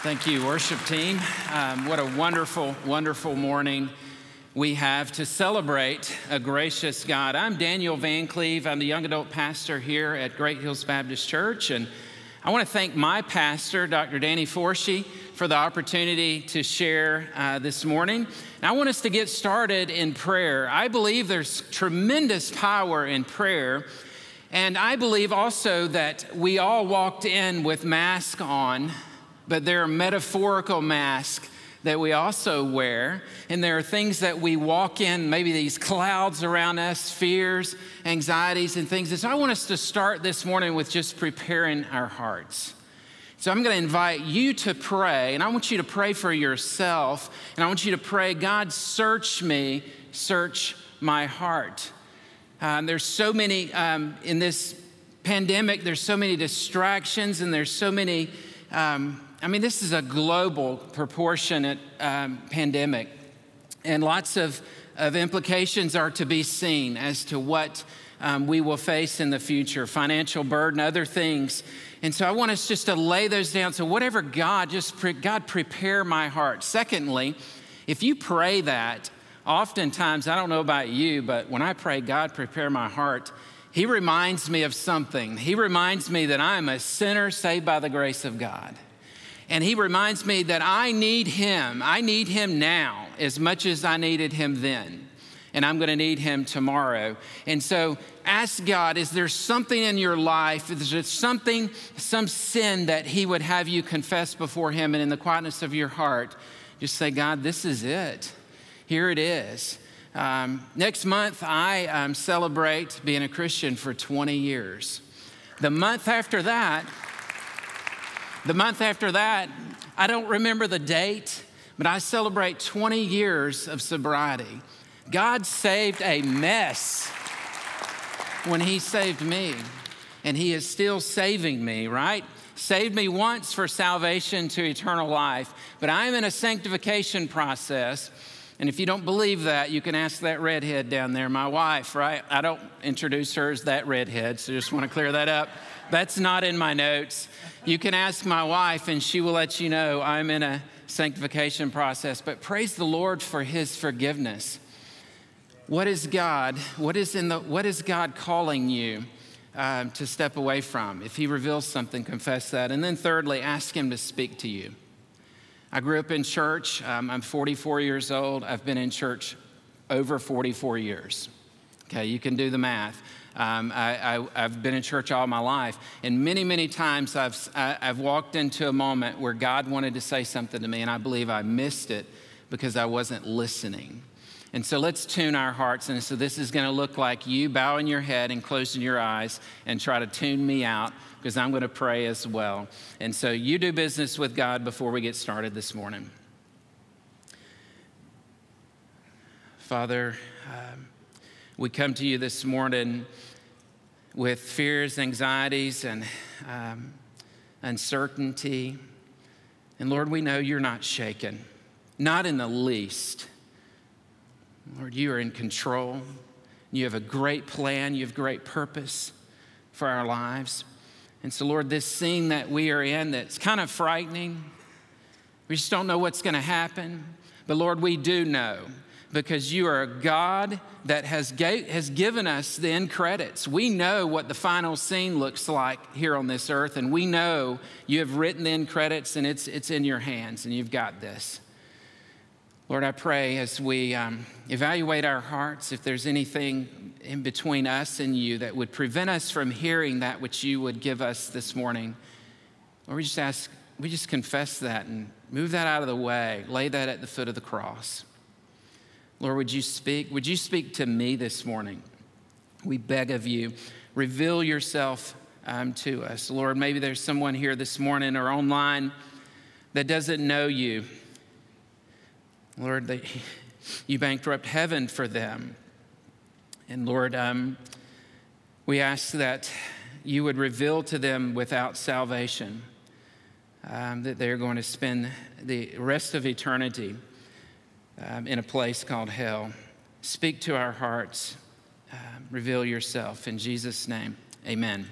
Thank you, worship team. Um, what a wonderful, wonderful morning we have to celebrate a gracious God. I'm Daniel Van Cleve. I'm the young adult pastor here at Great Hills Baptist Church. And I want to thank my pastor, Dr. Danny Forshee, for the opportunity to share uh, this morning. And I want us to get started in prayer. I believe there's tremendous power in prayer. And I believe also that we all walked in with masks on but there are metaphorical masks that we also wear. And there are things that we walk in, maybe these clouds around us, fears, anxieties, and things. And so I want us to start this morning with just preparing our hearts. So I'm going to invite you to pray, and I want you to pray for yourself, and I want you to pray, God, search me, search my heart. Um, there's so many um, in this pandemic, there's so many distractions, and there's so many. Um, I mean, this is a global, proportionate um, pandemic, and lots of, of implications are to be seen as to what um, we will face in the future financial burden, other things. And so I want us just to lay those down. So, whatever God, just pre- God, prepare my heart. Secondly, if you pray that, oftentimes, I don't know about you, but when I pray, God, prepare my heart, He reminds me of something. He reminds me that I am a sinner saved by the grace of God. And he reminds me that I need him. I need him now as much as I needed him then. And I'm going to need him tomorrow. And so ask God, is there something in your life, is there something, some sin that he would have you confess before him? And in the quietness of your heart, just say, God, this is it. Here it is. Um, next month, I um, celebrate being a Christian for 20 years. The month after that, the month after that, I don't remember the date, but I celebrate 20 years of sobriety. God saved a mess when He saved me, and He is still saving me, right? Saved me once for salvation to eternal life, but I'm in a sanctification process. And if you don't believe that, you can ask that redhead down there, my wife, right? I don't introduce her as that redhead, so just want to clear that up. That's not in my notes. You can ask my wife, and she will let you know I'm in a sanctification process. But praise the Lord for his forgiveness. What is God? What is, in the, what is God calling you um, to step away from? If he reveals something, confess that. And then, thirdly, ask him to speak to you. I grew up in church. Um, I'm 44 years old. I've been in church over 44 years. Okay, you can do the math. Um, I, have been in church all my life, and many, many times I've, I, I've walked into a moment where God wanted to say something to me, and I believe I missed it because I wasn't listening. And so let's tune our hearts. And so this is going to look like you bowing your head and closing your eyes and try to tune me out because I'm going to pray as well. And so you do business with God before we get started this morning. Father, um, we come to you this morning with fears, anxieties, and um, uncertainty. And Lord, we know you're not shaken, not in the least. Lord, you are in control. You have a great plan, you have great purpose for our lives. And so, Lord, this scene that we are in that's kind of frightening, we just don't know what's going to happen. But Lord, we do know because you are a God that has, gave, has given us the end credits. We know what the final scene looks like here on this earth, and we know you have written the end credits and it's, it's in your hands, and you've got this. Lord, I pray as we um, evaluate our hearts, if there's anything in between us and you that would prevent us from hearing that which you would give us this morning, Lord, we just ask, we just confess that and move that out of the way, lay that at the foot of the cross. Lord, would you speak? Would you speak to me this morning? We beg of you, reveal yourself um, to us. Lord, maybe there's someone here this morning or online that doesn't know you. Lord, they, you bankrupt heaven for them. And Lord, um, we ask that you would reveal to them without salvation um, that they're going to spend the rest of eternity um, in a place called hell. Speak to our hearts, uh, reveal yourself. In Jesus' name, amen.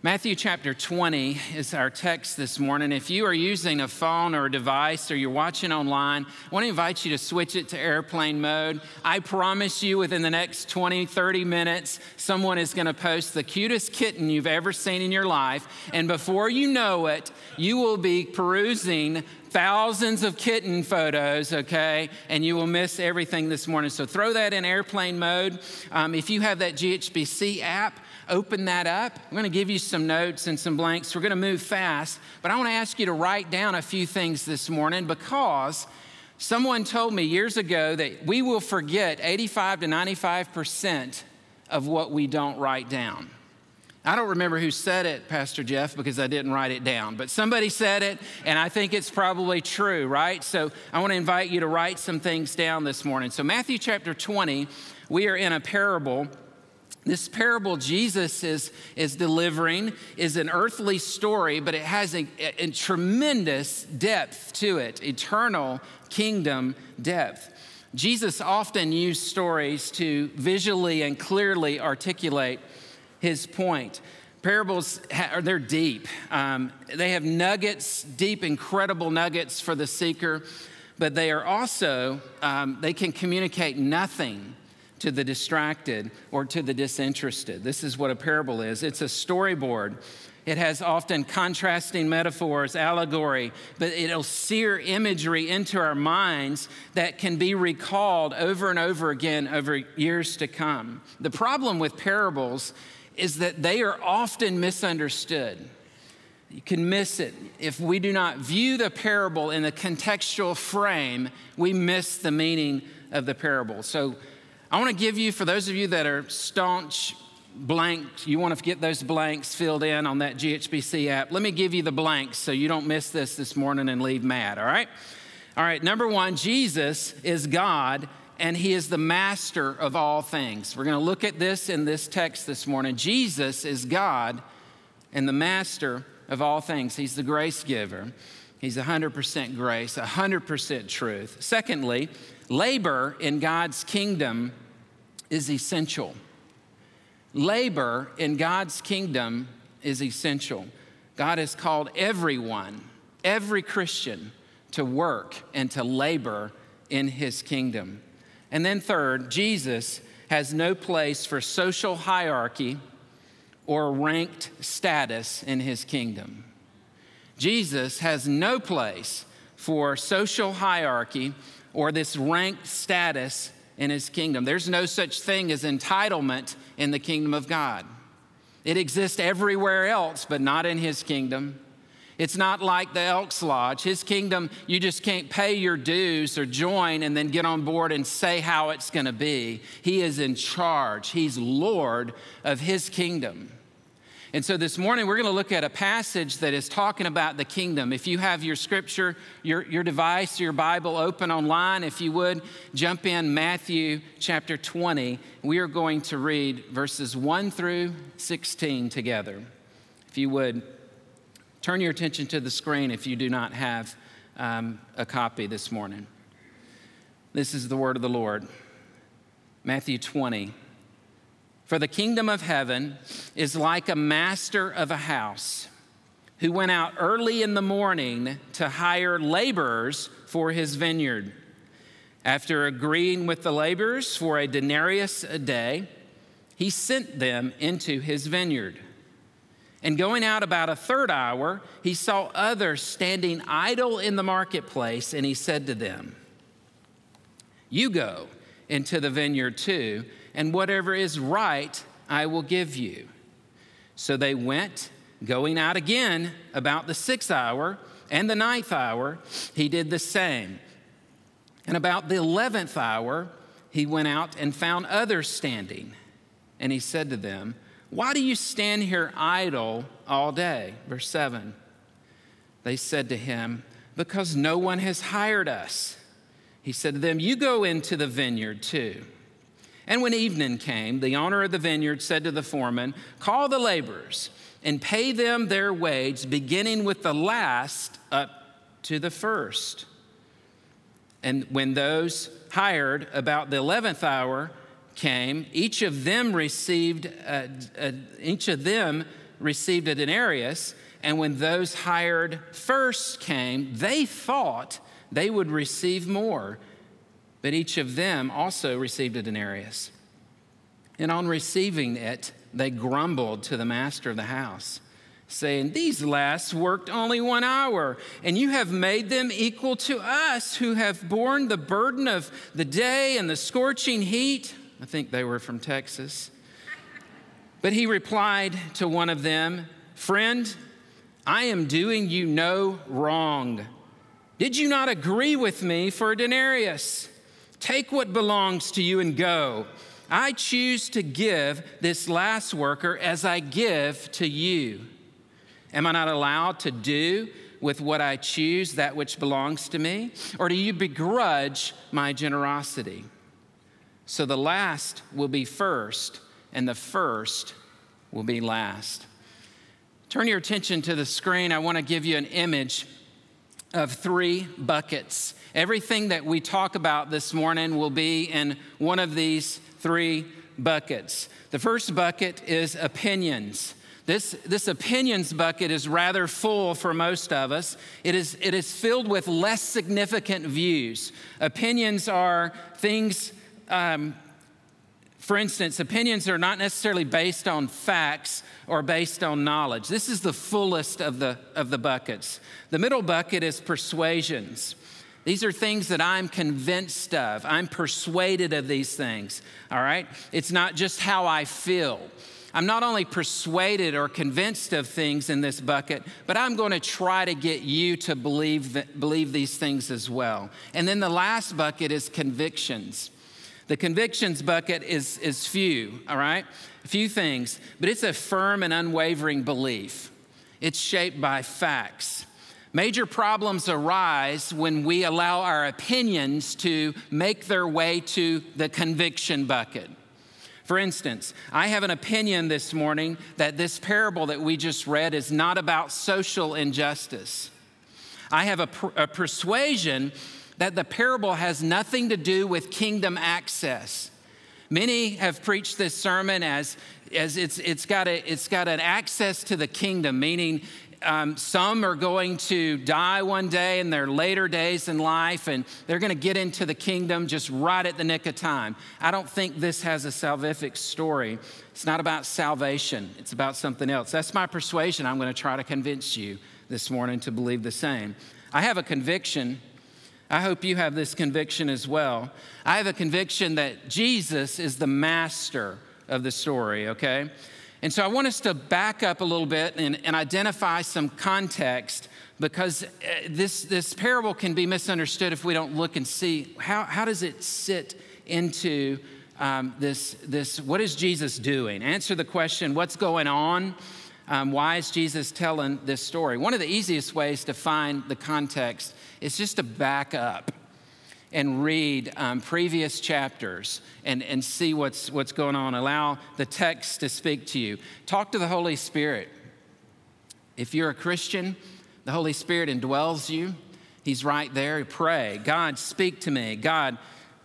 Matthew chapter 20 is our text this morning. If you are using a phone or a device or you're watching online, I want to invite you to switch it to airplane mode. I promise you, within the next 20, 30 minutes, someone is going to post the cutest kitten you've ever seen in your life. And before you know it, you will be perusing thousands of kitten photos, okay? And you will miss everything this morning. So throw that in airplane mode. Um, if you have that GHBC app, open that up. I'm going to give you some notes and some blanks. We're going to move fast, but I want to ask you to write down a few things this morning because someone told me years ago that we will forget 85 to 95% of what we don't write down. I don't remember who said it, Pastor Jeff, because I didn't write it down, but somebody said it, and I think it's probably true, right? So I want to invite you to write some things down this morning. So, Matthew chapter 20, we are in a parable. This parable Jesus is, is delivering is an earthly story, but it has a, a, a tremendous depth to it, eternal kingdom depth. Jesus often used stories to visually and clearly articulate his point. Parables, are they're deep. Um, they have nuggets, deep, incredible nuggets for the seeker, but they are also, um, they can communicate nothing to the distracted or to the disinterested. This is what a parable is it's a storyboard. It has often contrasting metaphors, allegory, but it'll sear imagery into our minds that can be recalled over and over again over years to come. The problem with parables is that they are often misunderstood. You can miss it. If we do not view the parable in the contextual frame, we miss the meaning of the parable. So I want to give you, for those of you that are staunch blank, you want to get those blanks filled in on that GHBC app. Let me give you the blanks so you don't miss this this morning and leave mad, all right? All right, number one, Jesus is God and he is the master of all things. We're going to look at this in this text this morning. Jesus is God and the master of all things. He's the grace giver. He's 100% grace, 100% truth. Secondly, labor in God's kingdom is essential. Labor in God's kingdom is essential. God has called everyone, every Christian, to work and to labor in his kingdom. And then, third, Jesus has no place for social hierarchy or ranked status in his kingdom. Jesus has no place for social hierarchy or this ranked status in his kingdom. There's no such thing as entitlement in the kingdom of God. It exists everywhere else, but not in his kingdom. It's not like the Elks Lodge. His kingdom, you just can't pay your dues or join and then get on board and say how it's going to be. He is in charge, He's Lord of His kingdom. And so this morning, we're going to look at a passage that is talking about the kingdom. If you have your scripture, your, your device, your Bible open online, if you would, jump in Matthew chapter 20. We are going to read verses 1 through 16 together. If you would, Turn your attention to the screen if you do not have um, a copy this morning. This is the word of the Lord. Matthew 20. For the kingdom of heaven is like a master of a house who went out early in the morning to hire laborers for his vineyard. After agreeing with the laborers for a denarius a day, he sent them into his vineyard. And going out about a third hour, he saw others standing idle in the marketplace, and he said to them, You go into the vineyard too, and whatever is right I will give you. So they went, going out again about the sixth hour and the ninth hour, he did the same. And about the eleventh hour, he went out and found others standing, and he said to them, why do you stand here idle all day? Verse 7. They said to him, Because no one has hired us. He said to them, You go into the vineyard too. And when evening came, the owner of the vineyard said to the foreman, Call the laborers and pay them their wage, beginning with the last up to the first. And when those hired about the 11th hour came, each of them received, uh, uh, each of them received a denarius, and when those hired first came, they thought they would receive more, but each of them also received a denarius. And on receiving it, they grumbled to the master of the house, saying, These last worked only one hour, and you have made them equal to us who have borne the burden of the day and the scorching heat. I think they were from Texas. But he replied to one of them, Friend, I am doing you no wrong. Did you not agree with me for a denarius? Take what belongs to you and go. I choose to give this last worker as I give to you. Am I not allowed to do with what I choose that which belongs to me? Or do you begrudge my generosity? So the last will be first, and the first will be last. Turn your attention to the screen. I want to give you an image of three buckets. Everything that we talk about this morning will be in one of these three buckets. The first bucket is opinions. This, this opinions bucket is rather full for most of us. It is, it is filled with less significant views. Opinions are things, um, for instance, opinions are not necessarily based on facts or based on knowledge. This is the fullest of the, of the buckets. The middle bucket is persuasions. These are things that I'm convinced of. I'm persuaded of these things, all right? It's not just how I feel. I'm not only persuaded or convinced of things in this bucket, but I'm going to try to get you to believe, that, believe these things as well. And then the last bucket is convictions. The convictions bucket is, is few, all right? A few things, but it's a firm and unwavering belief. It's shaped by facts. Major problems arise when we allow our opinions to make their way to the conviction bucket. For instance, I have an opinion this morning that this parable that we just read is not about social injustice. I have a, per- a persuasion that the parable has nothing to do with kingdom access. Many have preached this sermon as, as it's, it's, got a, it's got an access to the kingdom, meaning um, some are going to die one day in their later days in life, and they're going to get into the kingdom just right at the nick of time. I don't think this has a salvific story. It's not about salvation, it's about something else. That's my persuasion. I'm going to try to convince you this morning to believe the same. I have a conviction. I hope you have this conviction as well. I have a conviction that Jesus is the master of the story, okay? And so I want us to back up a little bit and, and identify some context because uh, this, this parable can be misunderstood if we don't look and see how, how does it sit into um, this, this, what is Jesus doing? Answer the question, what's going on? Um, why is Jesus telling this story? One of the easiest ways to find the context is just to back up and read um, previous chapters and, and see what's, what's going on. Allow the text to speak to you. Talk to the Holy Spirit. If you're a Christian, the Holy Spirit indwells you. He's right there. Pray, God, speak to me. God,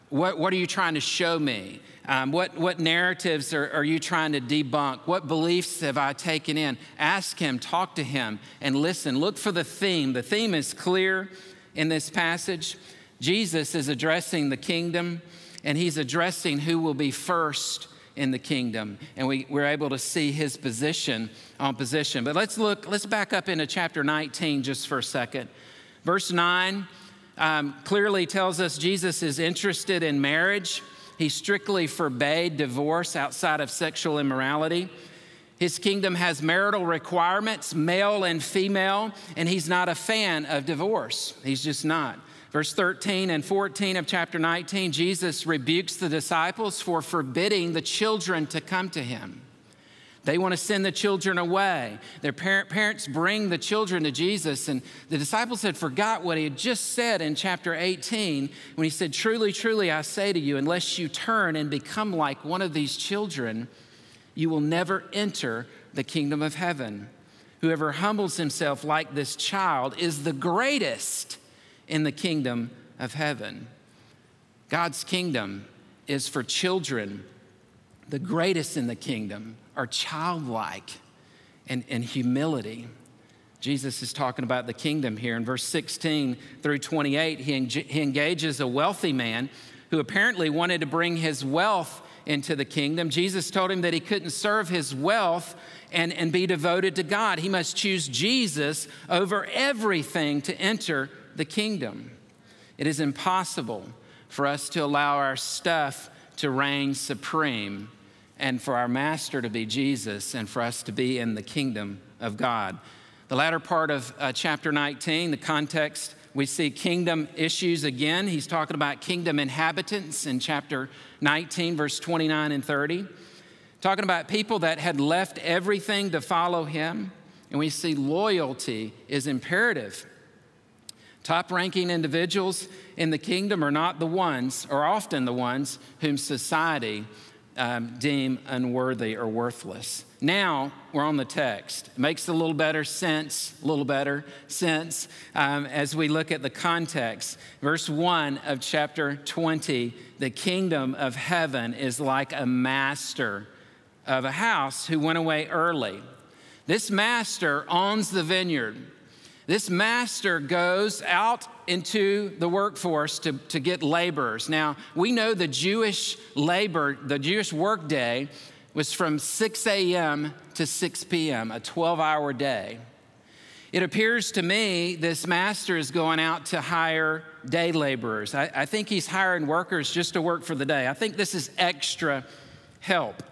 what, what are you trying to show me? Um, what, what narratives are, are you trying to debunk? What beliefs have I taken in? Ask Him, talk to Him, and listen. Look for the theme. The theme is clear in this passage. Jesus is addressing the kingdom and he's addressing who will be first in the kingdom. And we, we're able to see his position on position. But let's look, let's back up into chapter 19 just for a second. Verse 9 um, clearly tells us Jesus is interested in marriage. He strictly forbade divorce outside of sexual immorality. His kingdom has marital requirements, male and female, and he's not a fan of divorce. He's just not. Verse 13 and 14 of chapter 19, Jesus rebukes the disciples for forbidding the children to come to him. They want to send the children away. Their parent, parents bring the children to Jesus, and the disciples had forgot what he had just said in chapter 18 when he said, Truly, truly, I say to you, unless you turn and become like one of these children, you will never enter the kingdom of heaven. Whoever humbles himself like this child is the greatest in the kingdom of heaven. God's kingdom is for children. The greatest in the kingdom are childlike and, and humility. Jesus is talking about the kingdom here. In verse 16 through 28, he, en- he engages a wealthy man who apparently wanted to bring his wealth into the kingdom. Jesus told him that he couldn't serve his wealth and, and be devoted to God. He must choose Jesus over everything to enter the kingdom. It is impossible for us to allow our stuff to reign supreme and for our master to be Jesus and for us to be in the kingdom of God. The latter part of uh, chapter 19, the context, we see kingdom issues again. He's talking about kingdom inhabitants in chapter 19, verse 29 and 30. Talking about people that had left everything to follow him. And we see loyalty is imperative. Top ranking individuals in the kingdom are not the ones, or often the ones, whom society um, deem unworthy or worthless. Now we're on the text. It makes a little better sense, a little better sense um, as we look at the context. Verse 1 of chapter 20 the kingdom of heaven is like a master of a house who went away early. This master owns the vineyard. This master goes out into the workforce to, to get laborers. Now, we know the Jewish labor, the Jewish workday was from 6 a.m. to 6 p.m., a 12 hour day. It appears to me this master is going out to hire day laborers. I, I think he's hiring workers just to work for the day. I think this is extra help.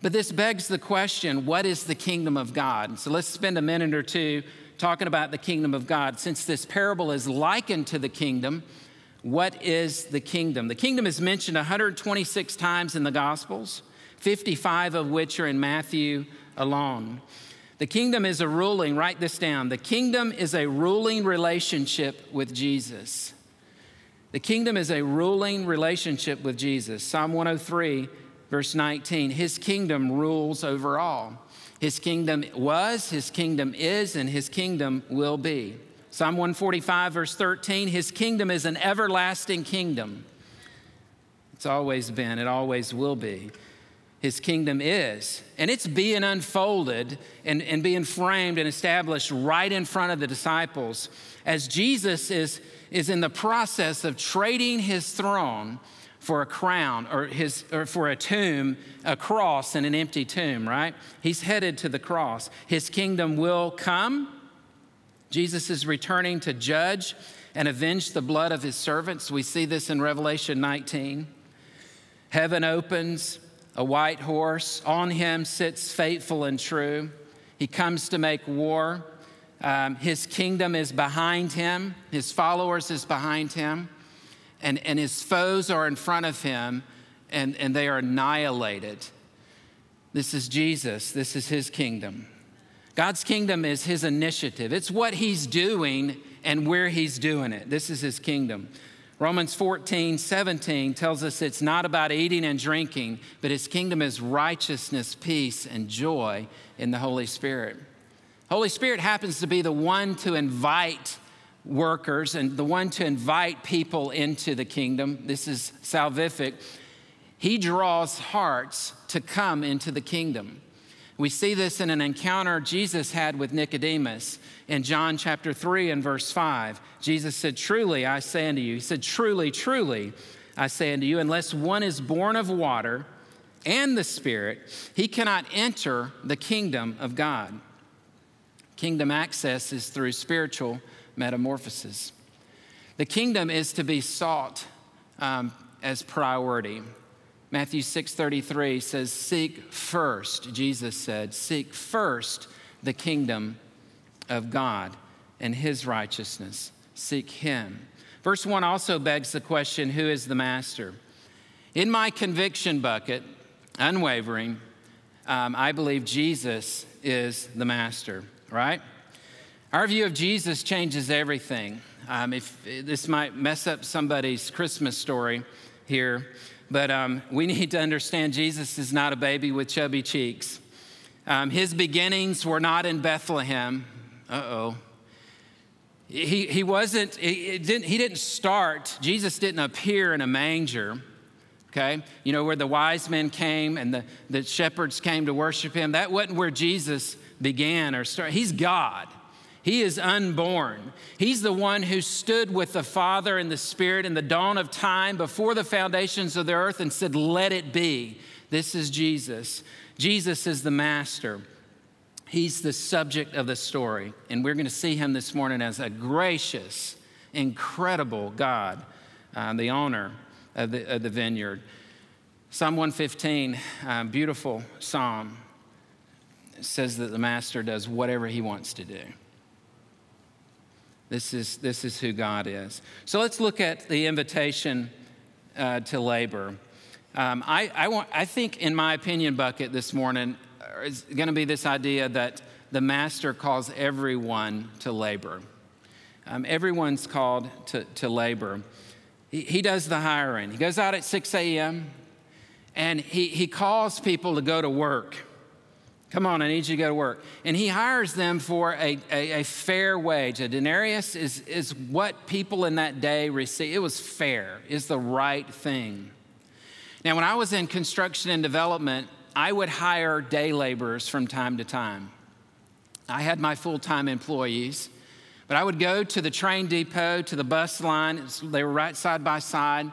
But this begs the question what is the kingdom of God? So let's spend a minute or two talking about the kingdom of God. Since this parable is likened to the kingdom, what is the kingdom? The kingdom is mentioned 126 times in the Gospels, 55 of which are in Matthew alone. The kingdom is a ruling, write this down. The kingdom is a ruling relationship with Jesus. The kingdom is a ruling relationship with Jesus. Psalm 103, verse 19 His kingdom rules over all. His kingdom was, his kingdom is, and his kingdom will be. Psalm 145, verse 13 His kingdom is an everlasting kingdom. It's always been, it always will be. His kingdom is. And it's being unfolded and, and being framed and established right in front of the disciples as Jesus is, is in the process of trading his throne for a crown or, his, or for a tomb, a cross, and an empty tomb, right? He's headed to the cross. His kingdom will come. Jesus is returning to judge and avenge the blood of his servants. We see this in Revelation 19. Heaven opens, a white horse. On him sits faithful and true. He comes to make war. Um, his kingdom is behind him, his followers is behind him and, and his foes are in front of him and, and they are annihilated. This is Jesus, this is his kingdom. God's kingdom is his initiative, it's what he's doing and where he's doing it. This is his kingdom. Romans 14, 17 tells us it's not about eating and drinking, but his kingdom is righteousness, peace, and joy in the Holy Spirit. Holy Spirit happens to be the one to invite workers and the one to invite people into the kingdom. This is salvific. He draws hearts to come into the kingdom. We see this in an encounter Jesus had with Nicodemus in John chapter 3 and verse 5. Jesus said, Truly, I say unto you, He said, Truly, truly, I say unto you, unless one is born of water and the Spirit, he cannot enter the kingdom of God. Kingdom access is through spiritual metamorphosis. The kingdom is to be sought um, as priority. Matthew 6:33 says, "Seek first," Jesus said, "seek first the kingdom of God and his righteousness. Seek him." Verse 1 also begs the question, who is the master? In my conviction bucket, unwavering, um, I believe Jesus is the master, right? Our view of Jesus changes everything. Um, if this might mess up somebody's Christmas story here, but um, we need to understand Jesus is not a baby with chubby cheeks. Um, his beginnings were not in Bethlehem. Uh oh. He, he wasn't, he didn't, he didn't start, Jesus didn't appear in a manger. Okay? You know, where the wise men came and the, the shepherds came to worship him, that wasn't where Jesus began or started. He's God. He is unborn. He's the one who stood with the Father and the Spirit in the dawn of time before the foundations of the earth and said, Let it be. This is Jesus. Jesus is the master. He's the subject of the story. And we're going to see him this morning as a gracious, incredible God, uh, the owner of the, of the vineyard. Psalm 115, uh, beautiful psalm, says that the master does whatever he wants to do. This is, this is who God is. So let's look at the invitation uh, to labor. Um, I, I, want, I think, in my opinion bucket this morning, uh, is going to be this idea that the master calls everyone to labor. Um, everyone's called to, to labor. He, he does the hiring. He goes out at 6 a.m. and he, he calls people to go to work. Come on, I need you to go to work. And he hires them for a, a, a, fair wage. A denarius is, is what people in that day received. It was fair, is the right thing. Now, when I was in construction and development, I would hire day laborers from time to time. I had my full time employees, but I would go to the train depot, to the bus line, they were right side by side.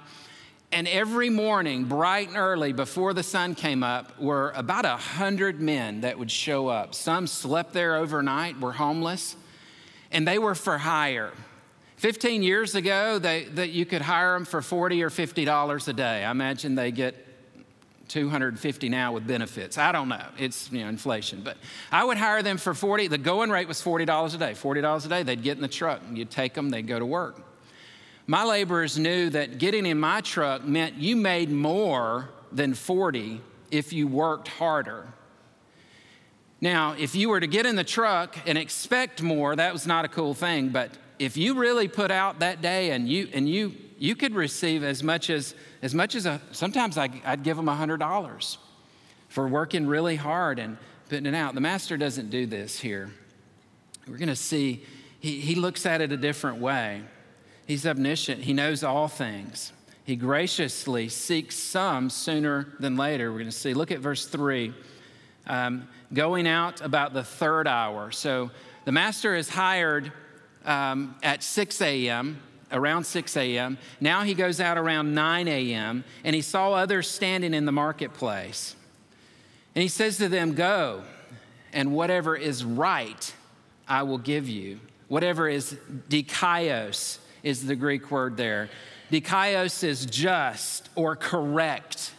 And every morning, bright and early, before the sun came up, were about a hundred men that would show up. Some slept there overnight, were homeless, and they were for hire. 15 years ago, they, that you could hire them for 40 or $50 a day. I imagine they get 250 now with benefits. I don't know. It's you know inflation, but I would hire them for 40. The going rate was $40 a day. $40 a day, they'd get in the truck. and You'd take them, they'd go to work. My laborers knew that getting in my truck meant you made more than 40 if you worked harder. Now, if you were to get in the truck and expect more, that was not a cool thing, but if you really put out that day and you and you you could receive as much as as much as a sometimes I, would give them hundred dollars for working really hard and putting it out. The master doesn't do this here. We're going to see he, he looks at it a different way. He's omniscient, He knows all things. He graciously seeks some sooner than later. We're going to see. Look at verse 3. Um, going out about the third hour. So the master is hired um, at 6 a.m., around 6 a.m. Now he goes out around 9 a.m., and he saw others standing in the marketplace. And he says to them, Go, and whatever is right, I will give you. Whatever is dikaios, is the Greek word there. Dikaios is just or correct.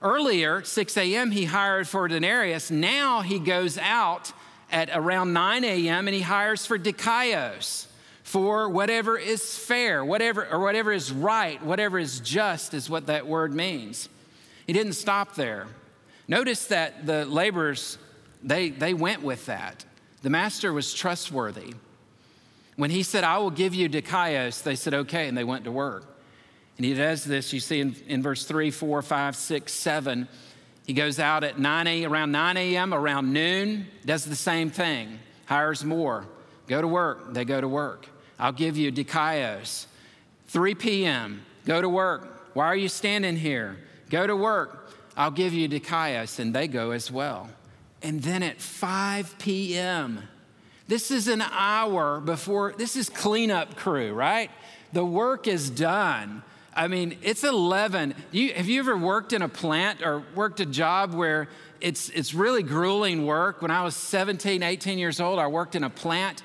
Earlier, 6 a.m., he hired for denarius. Now he goes out at around 9 a.m. and he hires for dikaios, for whatever is fair, whatever or whatever is right, whatever is just is what that word means. He didn't stop there. Notice that the laborers they they went with that. The master was trustworthy. When he said, I will give you dikaios, they said, okay, and they went to work. And he does this, you see in, in verse 3, 4, 5, 6, 7. He goes out at 9 a, around 9 a.m., around noon, does the same thing, hires more. Go to work, they go to work. I'll give you dikaios. 3 p.m., go to work. Why are you standing here? Go to work. I'll give you dikaios, and they go as well. And then at 5 p.m., this is an hour before, this is cleanup crew, right? The work is done. I mean, it's 11. You, have you ever worked in a plant or worked a job where it's, it's really grueling work? When I was 17, 18 years old, I worked in a plant.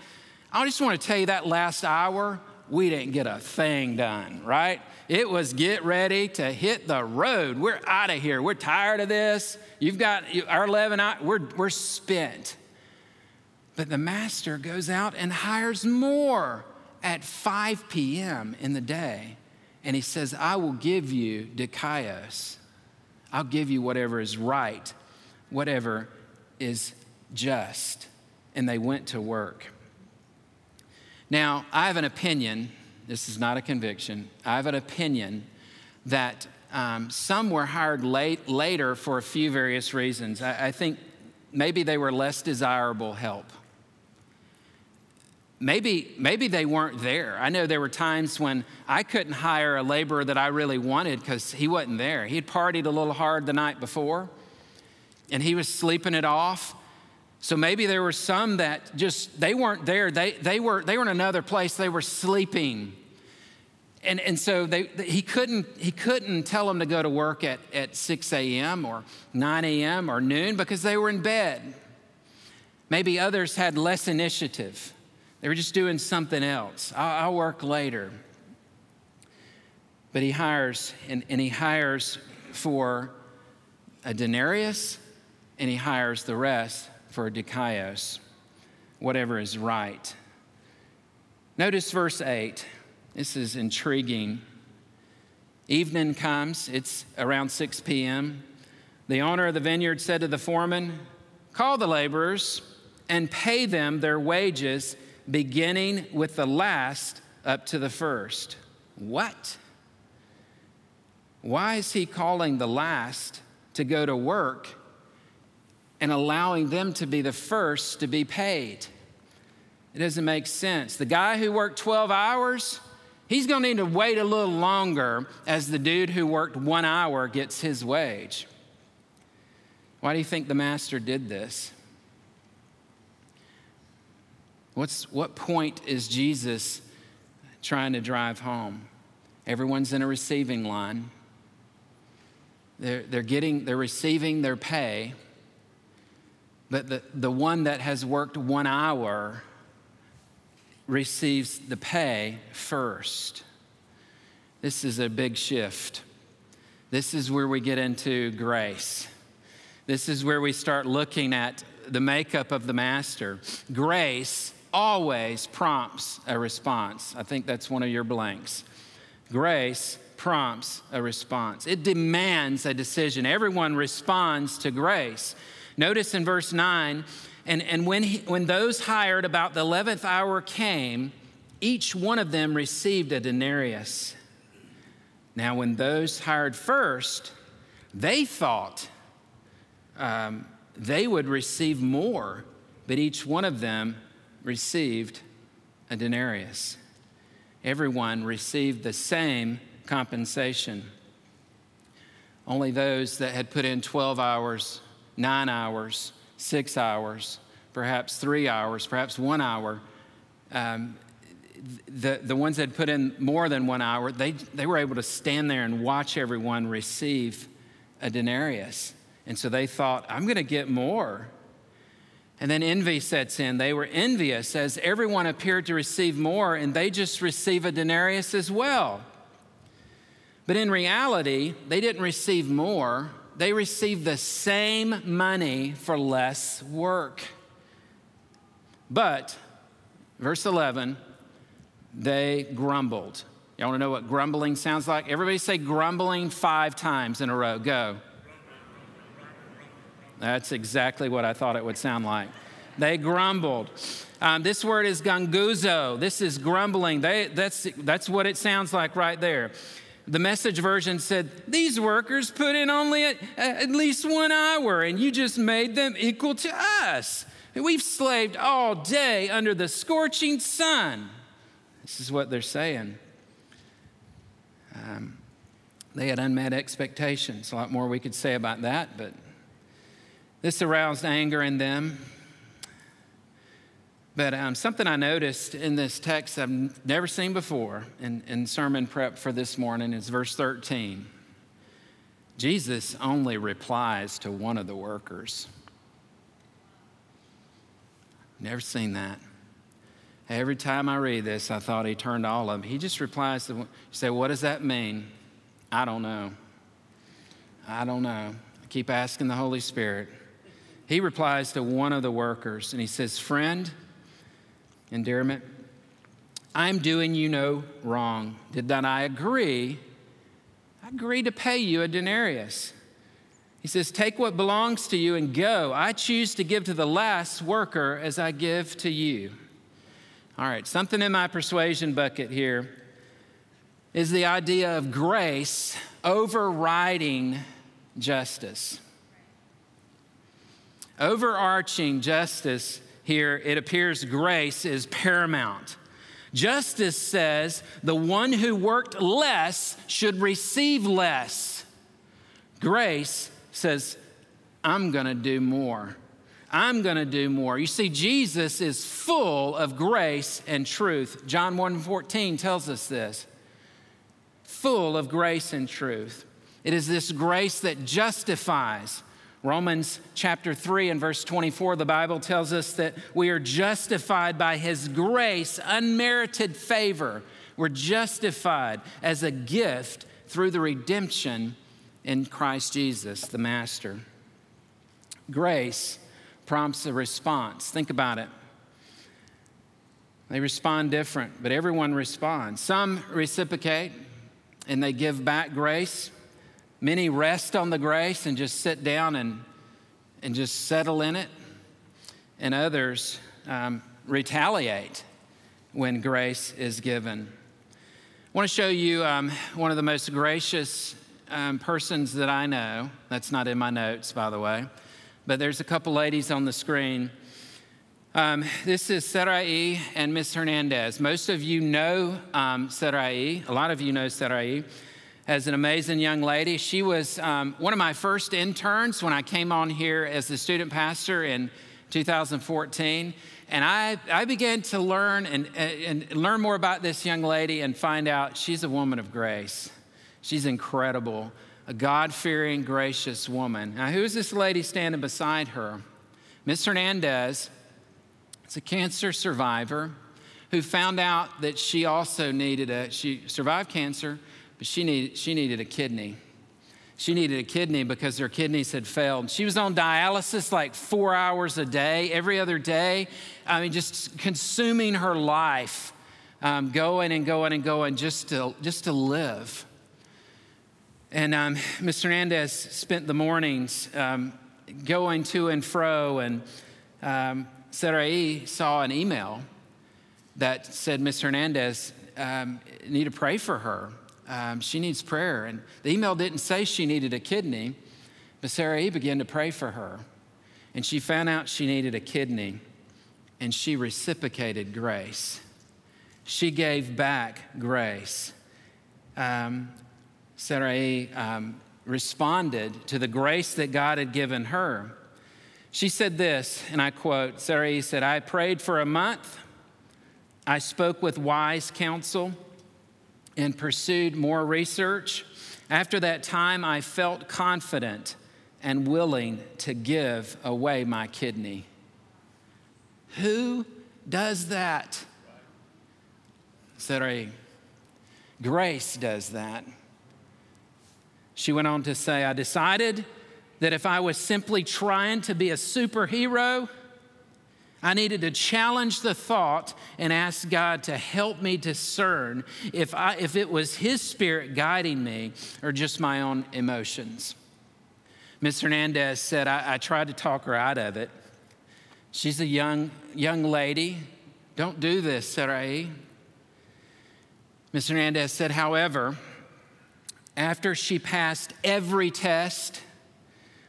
I just want to tell you that last hour, we didn't get a thing done, right? It was get ready to hit the road. We're out of here. We're tired of this. You've got our 11 hours, we're, we're spent. But the master goes out and hires more at 5 p.m. in the day. And he says, I will give you dikaios. I'll give you whatever is right, whatever is just. And they went to work. Now, I have an opinion. This is not a conviction. I have an opinion that um, some were hired late, later for a few various reasons. I, I think maybe they were less desirable help maybe, maybe they weren't there. I know there were times when I couldn't hire a laborer that I really wanted because he wasn't there. He had partied a little hard the night before and he was sleeping it off. So maybe there were some that just they weren't there. They, they, were, they were in another place. They were sleeping. And, and so they, he, couldn't, he couldn't tell them to go to work at, at 6 a.m. or 9 a.m. or noon because they were in bed. Maybe others had less initiative. They were just doing something else. I'll, I'll work later. But he hires, and, and he hires for a denarius, and he hires the rest for a dikaios, whatever is right. Notice verse 8. This is intriguing. Evening comes, it's around 6 p.m. The owner of the vineyard said to the foreman, Call the laborers and pay them their wages beginning with the last up to the first. What? Why is he calling the last to go to work and allowing them to be the first to be paid? It doesn't make sense. The guy who worked 12 hours, he's to need to wait a little longer as the dude who worked one hour gets his wage. Why do you think the master did this? What's, what point is Jesus trying to drive home? Everyone's in a receiving line. They're, they're getting, they're receiving their pay, but the, the one that has worked one hour receives the pay first. This is a big shift. This is where we get into grace. This is where we start looking at the makeup of the master. Grace always prompts a response. I think that's one of your blanks. Grace prompts a response, it demands a decision. Everyone responds to grace. Notice in verse 9, and, and when, he, when those hired about the 11th hour came, each one of them received a denarius. Now, when those hired first, they thought um, they would receive more, but each one of them received a denarius. Everyone received the same compensation. Only those that had put in 12 hours, nine hours, six hours, perhaps three hours, perhaps one hour, um, the, the ones that put in more than one hour, they, they were able to stand there and watch everyone receive a denarius. And so they thought, I'm going to get more. And then envy sets in. They were envious as everyone appeared to receive more, and they just receive a denarius as well. But in reality, they didn't receive more, they received the same money for less work. But, verse 11, they grumbled. Y'all want to know what grumbling sounds like? Everybody say grumbling five times in a row. Go. That's exactly what I thought it would sound like. They grumbled. Um, this word is ganguzo. This is grumbling. They, that's, that's what it sounds like right there. The message version said, These workers put in only at, at least one hour, and you just made them equal to us. We've slaved all day under the scorching sun. This is what they're saying. Um, they had unmet expectations. A lot more we could say about that, but this aroused anger in them. But um, something I noticed in this text I've never seen before in, in sermon prep for this morning is verse 13. Jesus only replies to one of the workers. Never seen that. Every time I read this, I thought he turned all of them. He just replies to, you say, what does that mean? I don't know. I don't know. I keep asking the Holy Spirit. He replies to one of the workers and he says, Friend, endearment, I'm doing you no wrong. Did not I agree? I agree to pay you a denarius. He says, Take what belongs to you and go. I choose to give to the last worker as I give to you. All right, something in my persuasion bucket here is the idea of grace overriding justice overarching justice here, it appears grace is paramount. Justice says the one who worked less should receive less. Grace says, I'm going to do more. I'm going to do more. You see, Jesus is full of grace and truth. John 1:14 tells us this. Full of grace and truth. It is this grace that justifies. Romans chapter 3 and verse 24, the Bible tells us that we are justified by His grace, unmerited favor. We're justified as a gift through the redemption in Christ Jesus, the Master. Grace prompts a response. Think about it. They respond different, but everyone responds. Some reciprocate and they give back grace. Many rest on the grace and just sit down and, and just settle in it. And others um, retaliate when grace is given. I want to show you um, one of the most gracious um, persons that I know. That's not in my notes, by the way, but there's a couple ladies on the screen. Um, this is Sarai and Miss Hernandez. Most of you know um, Sarai. A lot of you know Sarai as an amazing young lady. She was um, one of my first interns when I came on here as the student pastor in 2014. And I, I began to learn and, and learn more about this young lady and find out she's a woman of grace. She's incredible, a God fearing, gracious woman. Now, who is this lady standing beside her? Miss Hernandez is a cancer survivor who found out that she also needed a, she survived cancer, but she needed, she needed a kidney. She needed a kidney because her kidneys had failed. She was on dialysis like four hours a day, every other day. I mean, just consuming her life, um, going and going and going just to, just to live. And um, Mr. Hernandez spent the mornings um, going to and fro, and um, Sarai saw an email that said, Ms. Hernandez, um, need to pray for her. Um, she needs prayer. And the email didn't say she needed a kidney, but Sarah E. began to pray for her. And she found out she needed a kidney, and she reciprocated grace. She gave back grace. Um, Sarah E. Um, responded to the grace that God had given her. She said this, and I quote Sarah E. said, I prayed for a month. I spoke with wise counsel and pursued more research. After that time, I felt confident and willing to give away my kidney. Who does that? Said Grace does that. She went on to say, I decided that if I was simply trying to be a superhero, I needed to challenge the thought and ask God to help me discern if, I, if it was His Spirit guiding me or just my own emotions. Ms. Hernandez said, I, I tried to talk her out of it. She's a young, young lady. Don't do this, Sarai. Ms. Hernandez said, however, after she passed every test,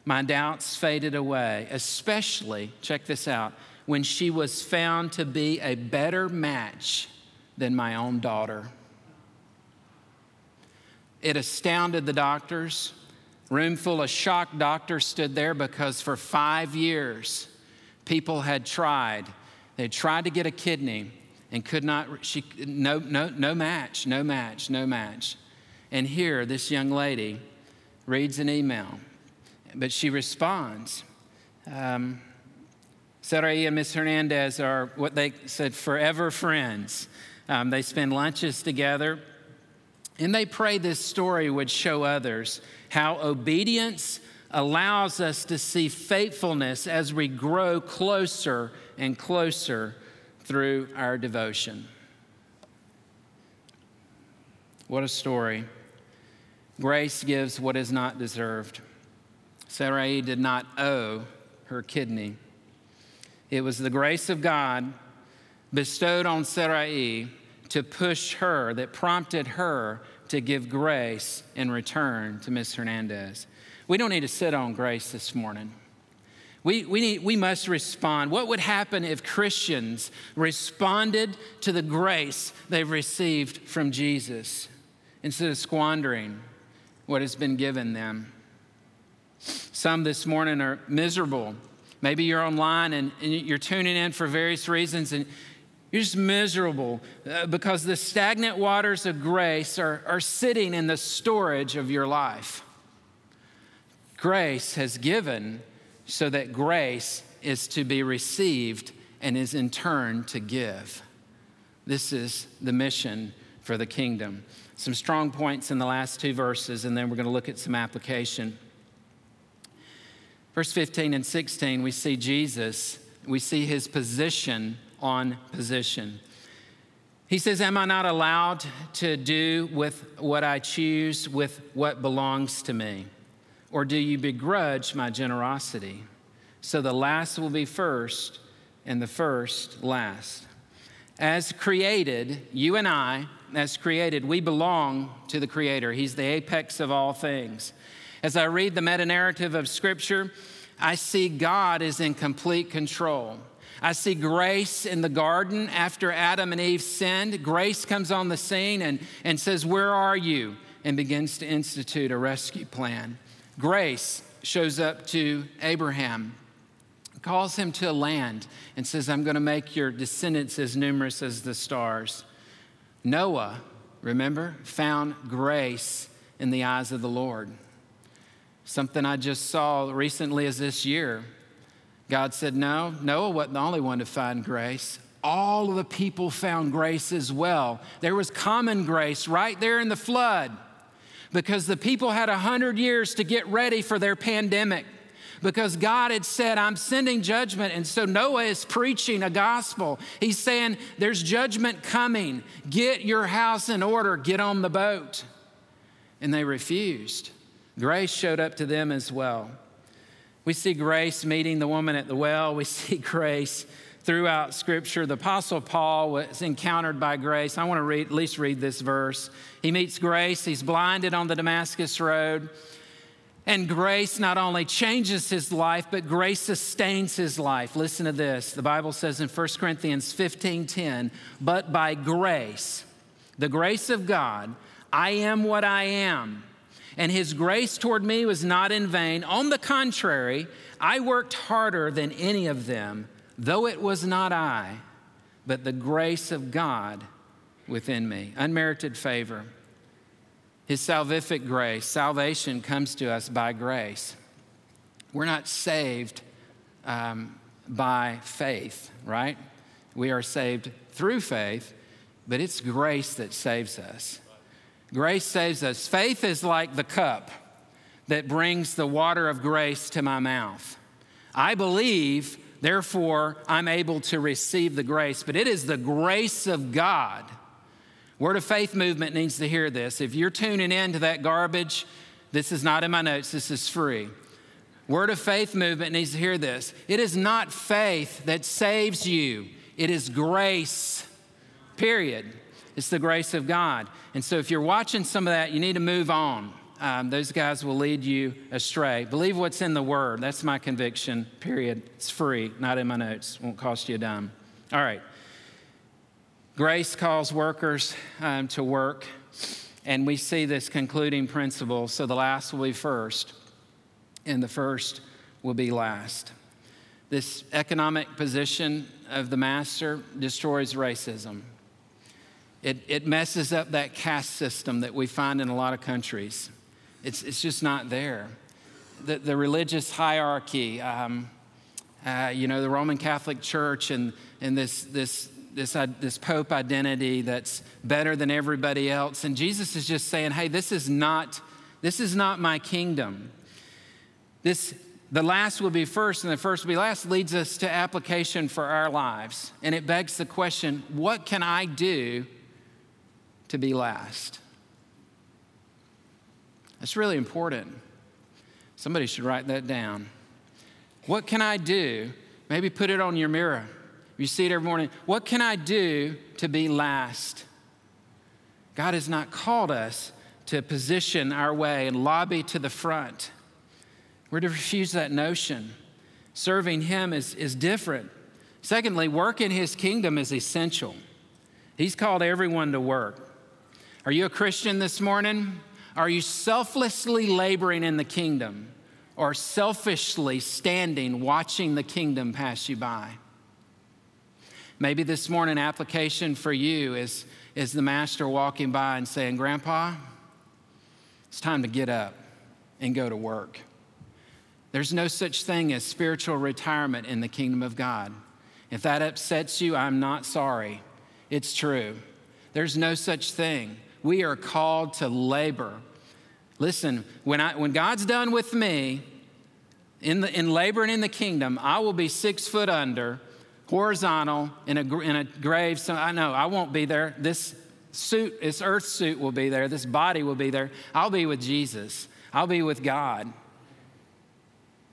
my doubts faded away, especially, check this out, when she was found to be a better match than my own daughter. It astounded the doctors. Room full of shocked doctors stood there because for five years, people had tried. They tried to get a kidney and could not, she, no, no, no match, no match, no match. And here, this young lady reads an email, but she responds. Um, Sarai and Miss Hernandez are what they said forever friends. Um, they spend lunches together. And they pray this story would show others how obedience allows us to see faithfulness as we grow closer and closer through our devotion. What a story. Grace gives what is not deserved. Sarai did not owe her kidney. It was the grace of God bestowed on Sarai to push her, that prompted her to give grace in return to Miss Hernandez. We don't need to sit on grace this morning. We, we, need, we must respond. What would happen if Christians responded to the grace they've received from Jesus instead of squandering what has been given them? Some this morning are miserable. Maybe you're online and, and you're tuning in for various reasons and you're just miserable uh, because the stagnant waters of grace are, are sitting in the storage of your life. Grace has given so that grace is to be received and is in turn to give. This is the mission for the kingdom. Some strong points in the last two verses, and then we're going to look at some application. Verse 15 and 16, we see Jesus, we see his position on position. He says, Am I not allowed to do with what I choose with what belongs to me? Or do you begrudge my generosity? So the last will be first, and the first last. As created, you and I, as created, we belong to the Creator. He's the apex of all things. As I read the meta narrative of Scripture, I see God is in complete control. I see grace in the garden after Adam and Eve sinned. Grace comes on the scene and, and says, Where are you? and begins to institute a rescue plan. Grace shows up to Abraham, calls him to a land, and says, I'm going to make your descendants as numerous as the stars. Noah, remember, found grace in the eyes of the Lord. Something I just saw recently is this year. God said, No, Noah wasn't the only one to find grace. All of the people found grace as well. There was common grace right there in the flood because the people had a hundred years to get ready for their pandemic because God had said, I'm sending judgment. And so Noah is preaching a gospel. He's saying, There's judgment coming. Get your house in order, get on the boat. And they refused. Grace showed up to them as well. We see grace meeting the woman at the well. We see grace throughout Scripture. The Apostle Paul was encountered by grace. I want to read, at least read this verse. He meets grace, he's blinded on the Damascus Road. And grace not only changes his life, but grace sustains his life. Listen to this. The Bible says in 1 Corinthians 15 10, but by grace, the grace of God, I am what I am. And his grace toward me was not in vain. On the contrary, I worked harder than any of them though it was not I, but the grace of God within me. Unmerited favor. His salvific grace, salvation comes to us by grace. We're not saved um, by faith, right? We are saved through faith, but it's grace that saves us. Grace saves us. Faith is like the cup that brings the water of grace to my mouth. I believe Therefore, I'm able to receive the grace. But it is the grace of God. Word of Faith movement needs to hear this. If you're tuning in to that garbage, this is not in my notes, this is free. Word of Faith movement needs to hear this. It is not faith that saves you, it is grace, period. It's the grace of God. And so if you're watching some of that, you need to move on um, those guys will lead you astray. Believe what's in the Word. That's my conviction, period. It's free, not in my notes. Won't cost you a dime. All right. Grace calls workers um, to work, and we see this concluding principle. So the last will be first, and the first will be last. This economic position of the master destroys racism. It, it messes up that caste system that we find in a lot of countries. It's, it's just not there. The, the religious hierarchy, um, uh, you know, the Roman Catholic Church and, and this, this, this, uh, this Pope identity that's better than everybody else. And Jesus is just saying, hey, this is not, this is not my kingdom. This, the last will be first and the first will be last leads us to application for our lives. And it begs the question what can I do to be last? That's really important. Somebody should write that down. What can I do? Maybe put it on your mirror. You see it every morning. What can I do to be last? God has not called us to position our way and lobby to the front. We're to refuse that notion. Serving Him is, is different. Secondly, work in His kingdom is essential. He's called everyone to work. Are you a Christian this morning? Are you selflessly laboring in the kingdom or selfishly standing watching the kingdom pass you by? Maybe this morning, application for you is, is the master walking by and saying, Grandpa, it's time to get up and go to work. There's no such thing as spiritual retirement in the kingdom of God. If that upsets you, I'm not sorry. It's true. There's no such thing. We are called to labor. Listen, when, I, when God's done with me in, the, in labor and in the kingdom, I will be six foot under, horizontal, in a, in a grave. So I know I won't be there. This suit, this earth suit will be there. This body will be there. I'll be with Jesus. I'll be with God.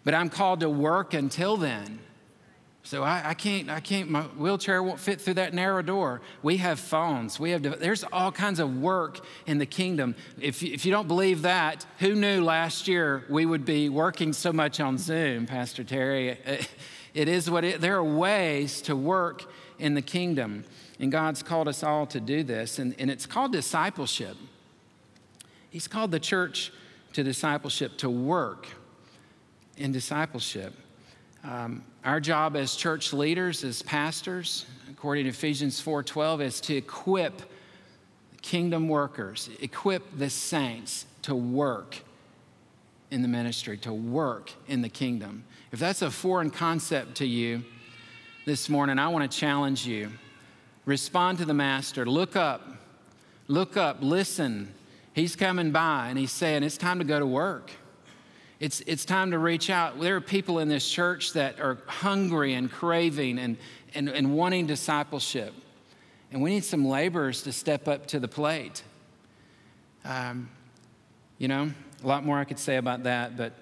But I'm called to work until then. So I, I, can't, I can't, my wheelchair won't fit through that narrow door. We have phones. We have, there's all kinds of work in the kingdom. If, if you don't believe that, who knew last year we would be working so much on Zoom, Pastor Terry? It is what it, there are ways to work in the kingdom. And God's called us all to do this. And, and it's called discipleship. He's called the church to discipleship, to work in discipleship. Um, our job as church leaders, as pastors, according to Ephesians 4:12, is to equip kingdom workers, equip the saints to work in the ministry, to work in the kingdom. If that's a foreign concept to you this morning, I want to challenge you. Respond to the master. Look up. Look up. Listen. He's coming by and he's saying, It's time to go to work. It's, it's time to reach out. There are people in this church that are hungry and craving and, and, and wanting discipleship. And we need some laborers to step up to the plate. Um, you know, a lot more I could say about that, but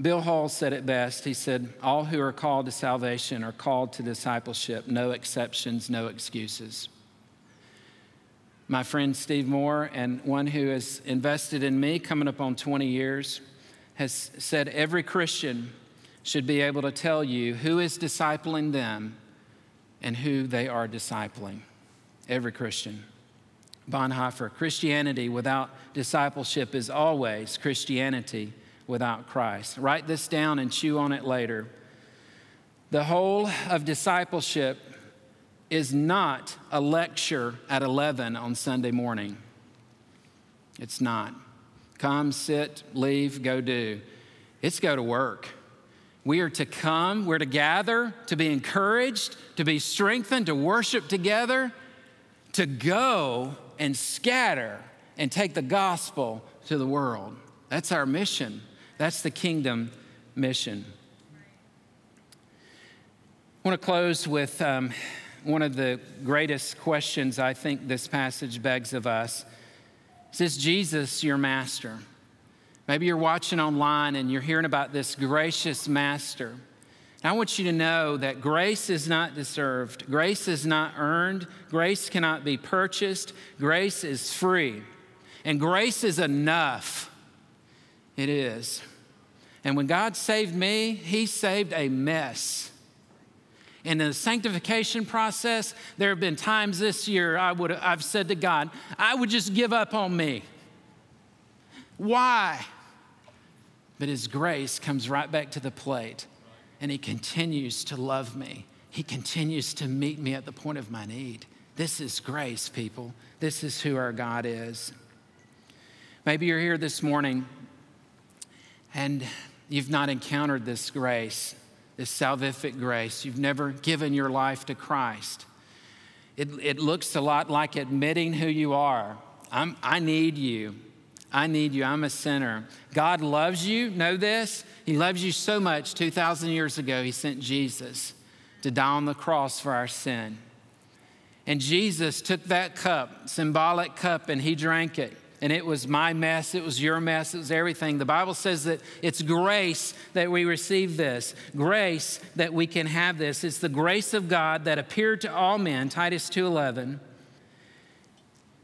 Bill Hull said it best. He said, All who are called to salvation are called to discipleship, no exceptions, no excuses. My friend Steve Moore, and one who has invested in me coming up on 20 years, has said every Christian should be able to tell you who is discipling them and who they are discipling. Every Christian. Bonhoeffer, Christianity without discipleship is always Christianity without Christ. Write this down and chew on it later. The whole of discipleship is not a lecture at 11 on Sunday morning. It's not. Come, sit, leave, go do. It's go to work. We are to come, we're to gather, to be encouraged, to be strengthened, to worship together, to go and scatter and take the gospel to the world. That's our mission. That's the kingdom mission. I want to close with um, one of the greatest questions I think this passage begs of us is this Jesus your master? Maybe you're watching online and you're hearing about this gracious master. I want you to know that grace is not deserved, grace is not earned, grace cannot be purchased, grace is free, and grace is enough. It is. And when God saved me, He saved a mess. In the sanctification process, there have been times this year I would I've said to God, I would just give up on me. Why? But His grace comes right back to the plate, and He continues to love me. He continues to meet me at the point of my need. This is grace, people. This is who our God is. Maybe you're here this morning and you've not encountered this grace this salvific grace. You've never given your life to Christ. It, it looks a lot like admitting who you are. I'm, I need you. I need you. I'm a sinner. God loves you. Know this? He loves you so much. 2,000 years ago, He sent Jesus to die on the cross for our sin. And Jesus took that cup, symbolic cup, and He drank it and it was my mess, it was your mess, it was everything. The Bible says that it's grace that we receive this, grace that we can have this. It's the grace of God that appeared to all men, Titus 2:11,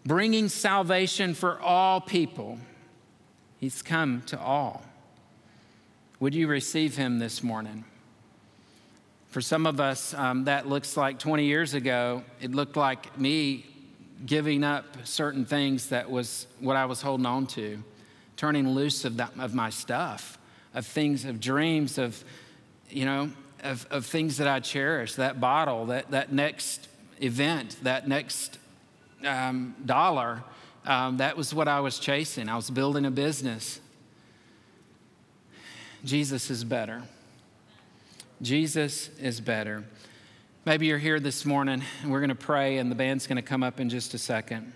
bringing salvation for all people. He's come to all. Would you receive him this morning? For some of us, um, that looks like 20 years ago, it looked like me giving up certain things that was what I was holding on to, turning loose of, that, of my stuff, of things, of dreams, of, you know, of, of things that I cherish, that bottle, that, that next event, that next um, dollar. Um, that was what I was chasing. I was building a business. Jesus is better. Jesus is better. Maybe you're here this morning and we're going to pray, and the band's going to come up in just a second.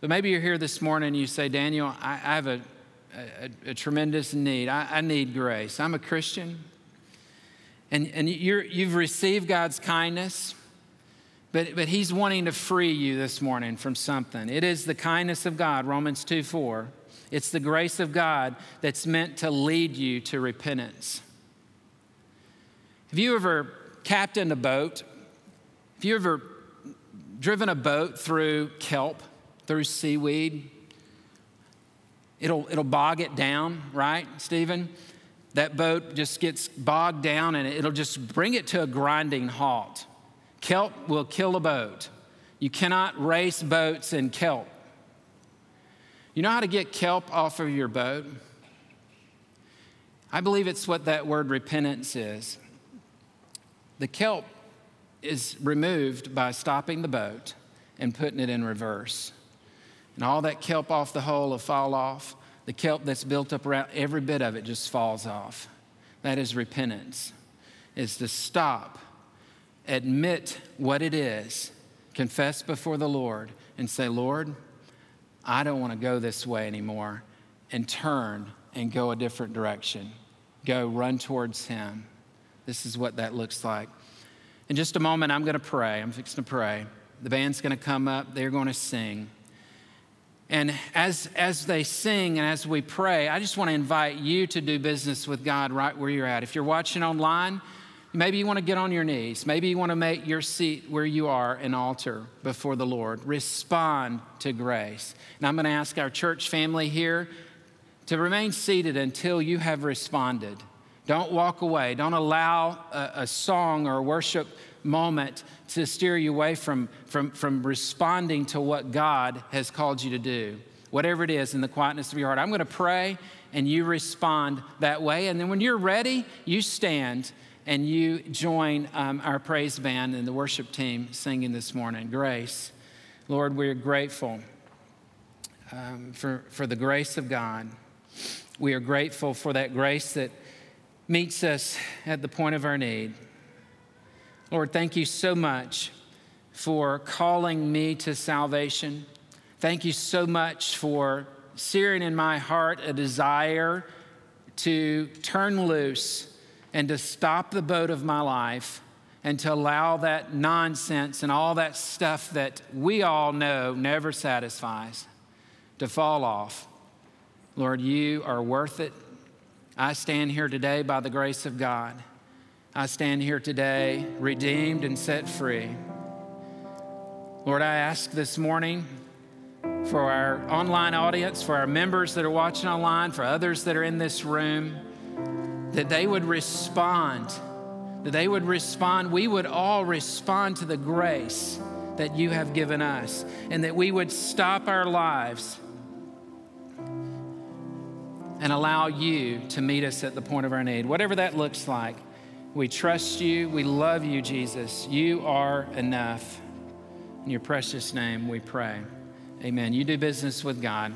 But maybe you're here this morning and you say, Daniel, I, I have a, a, a, tremendous need. I, I need grace. I'm a Christian. And, and you have received God's kindness, but, but He's wanting to free you this morning from something. It is the kindness of God, Romans 2 4. It's the grace of God that's meant to lead you to repentance. Have you ever captained a boat you ever driven a boat through kelp, through seaweed? It'll, it'll bog it down, right, Stephen? That boat just gets bogged down and it'll just bring it to a grinding halt. Kelp will kill a boat. You cannot race boats in kelp. You know how to get kelp off of your boat? I believe it's what that word repentance is. The kelp is removed by stopping the boat and putting it in reverse. And all that kelp off the hull will fall off. The kelp that's built up around every bit of it just falls off. That is repentance. Is to stop, admit what it is, confess before the Lord, and say, Lord, I don't want to go this way anymore, and turn and go a different direction. Go run towards Him. This is what that looks like. In just a moment, I'm going to pray. I'm fixing to pray. The band's going to come up, they're going to sing. And as, as they sing and as we pray, I just want to invite you to do business with God right where you're at. If you're watching online, maybe you want to get on your knees. Maybe you want to make your seat where you are an altar before the Lord. Respond to grace. And I'm going to ask our church family here to remain seated until you have responded. Don't walk away. Don't allow a, a, song or a worship moment to steer you away from, from, from responding to what God has called you to do. Whatever it is in the quietness of your heart. I'm going to pray and you respond that way. And then when you're ready, you stand and you join um, our praise band and the worship team singing this morning. Grace. Lord, we're grateful um, for, for the grace of God. We are grateful for that grace that meets us at the point of our need. Lord, thank you so much for calling me to salvation. Thank you so much for searing in my heart a desire to turn loose and to stop the boat of my life and to allow that nonsense and all that stuff that we all know never satisfies to fall off. Lord, you are worth it. I stand here today by the grace of God. I stand here today redeemed and set free. Lord, I ask this morning for our online audience, for our members that are watching online, for others that are in this room, that they would respond, that they would respond. We would all respond to the grace that you have given us, and that we would stop our lives and allow you to meet us at the point of our need. Whatever that looks like, we trust you. We love you, Jesus. You are enough. In your precious name, we pray. Amen. You do business with God.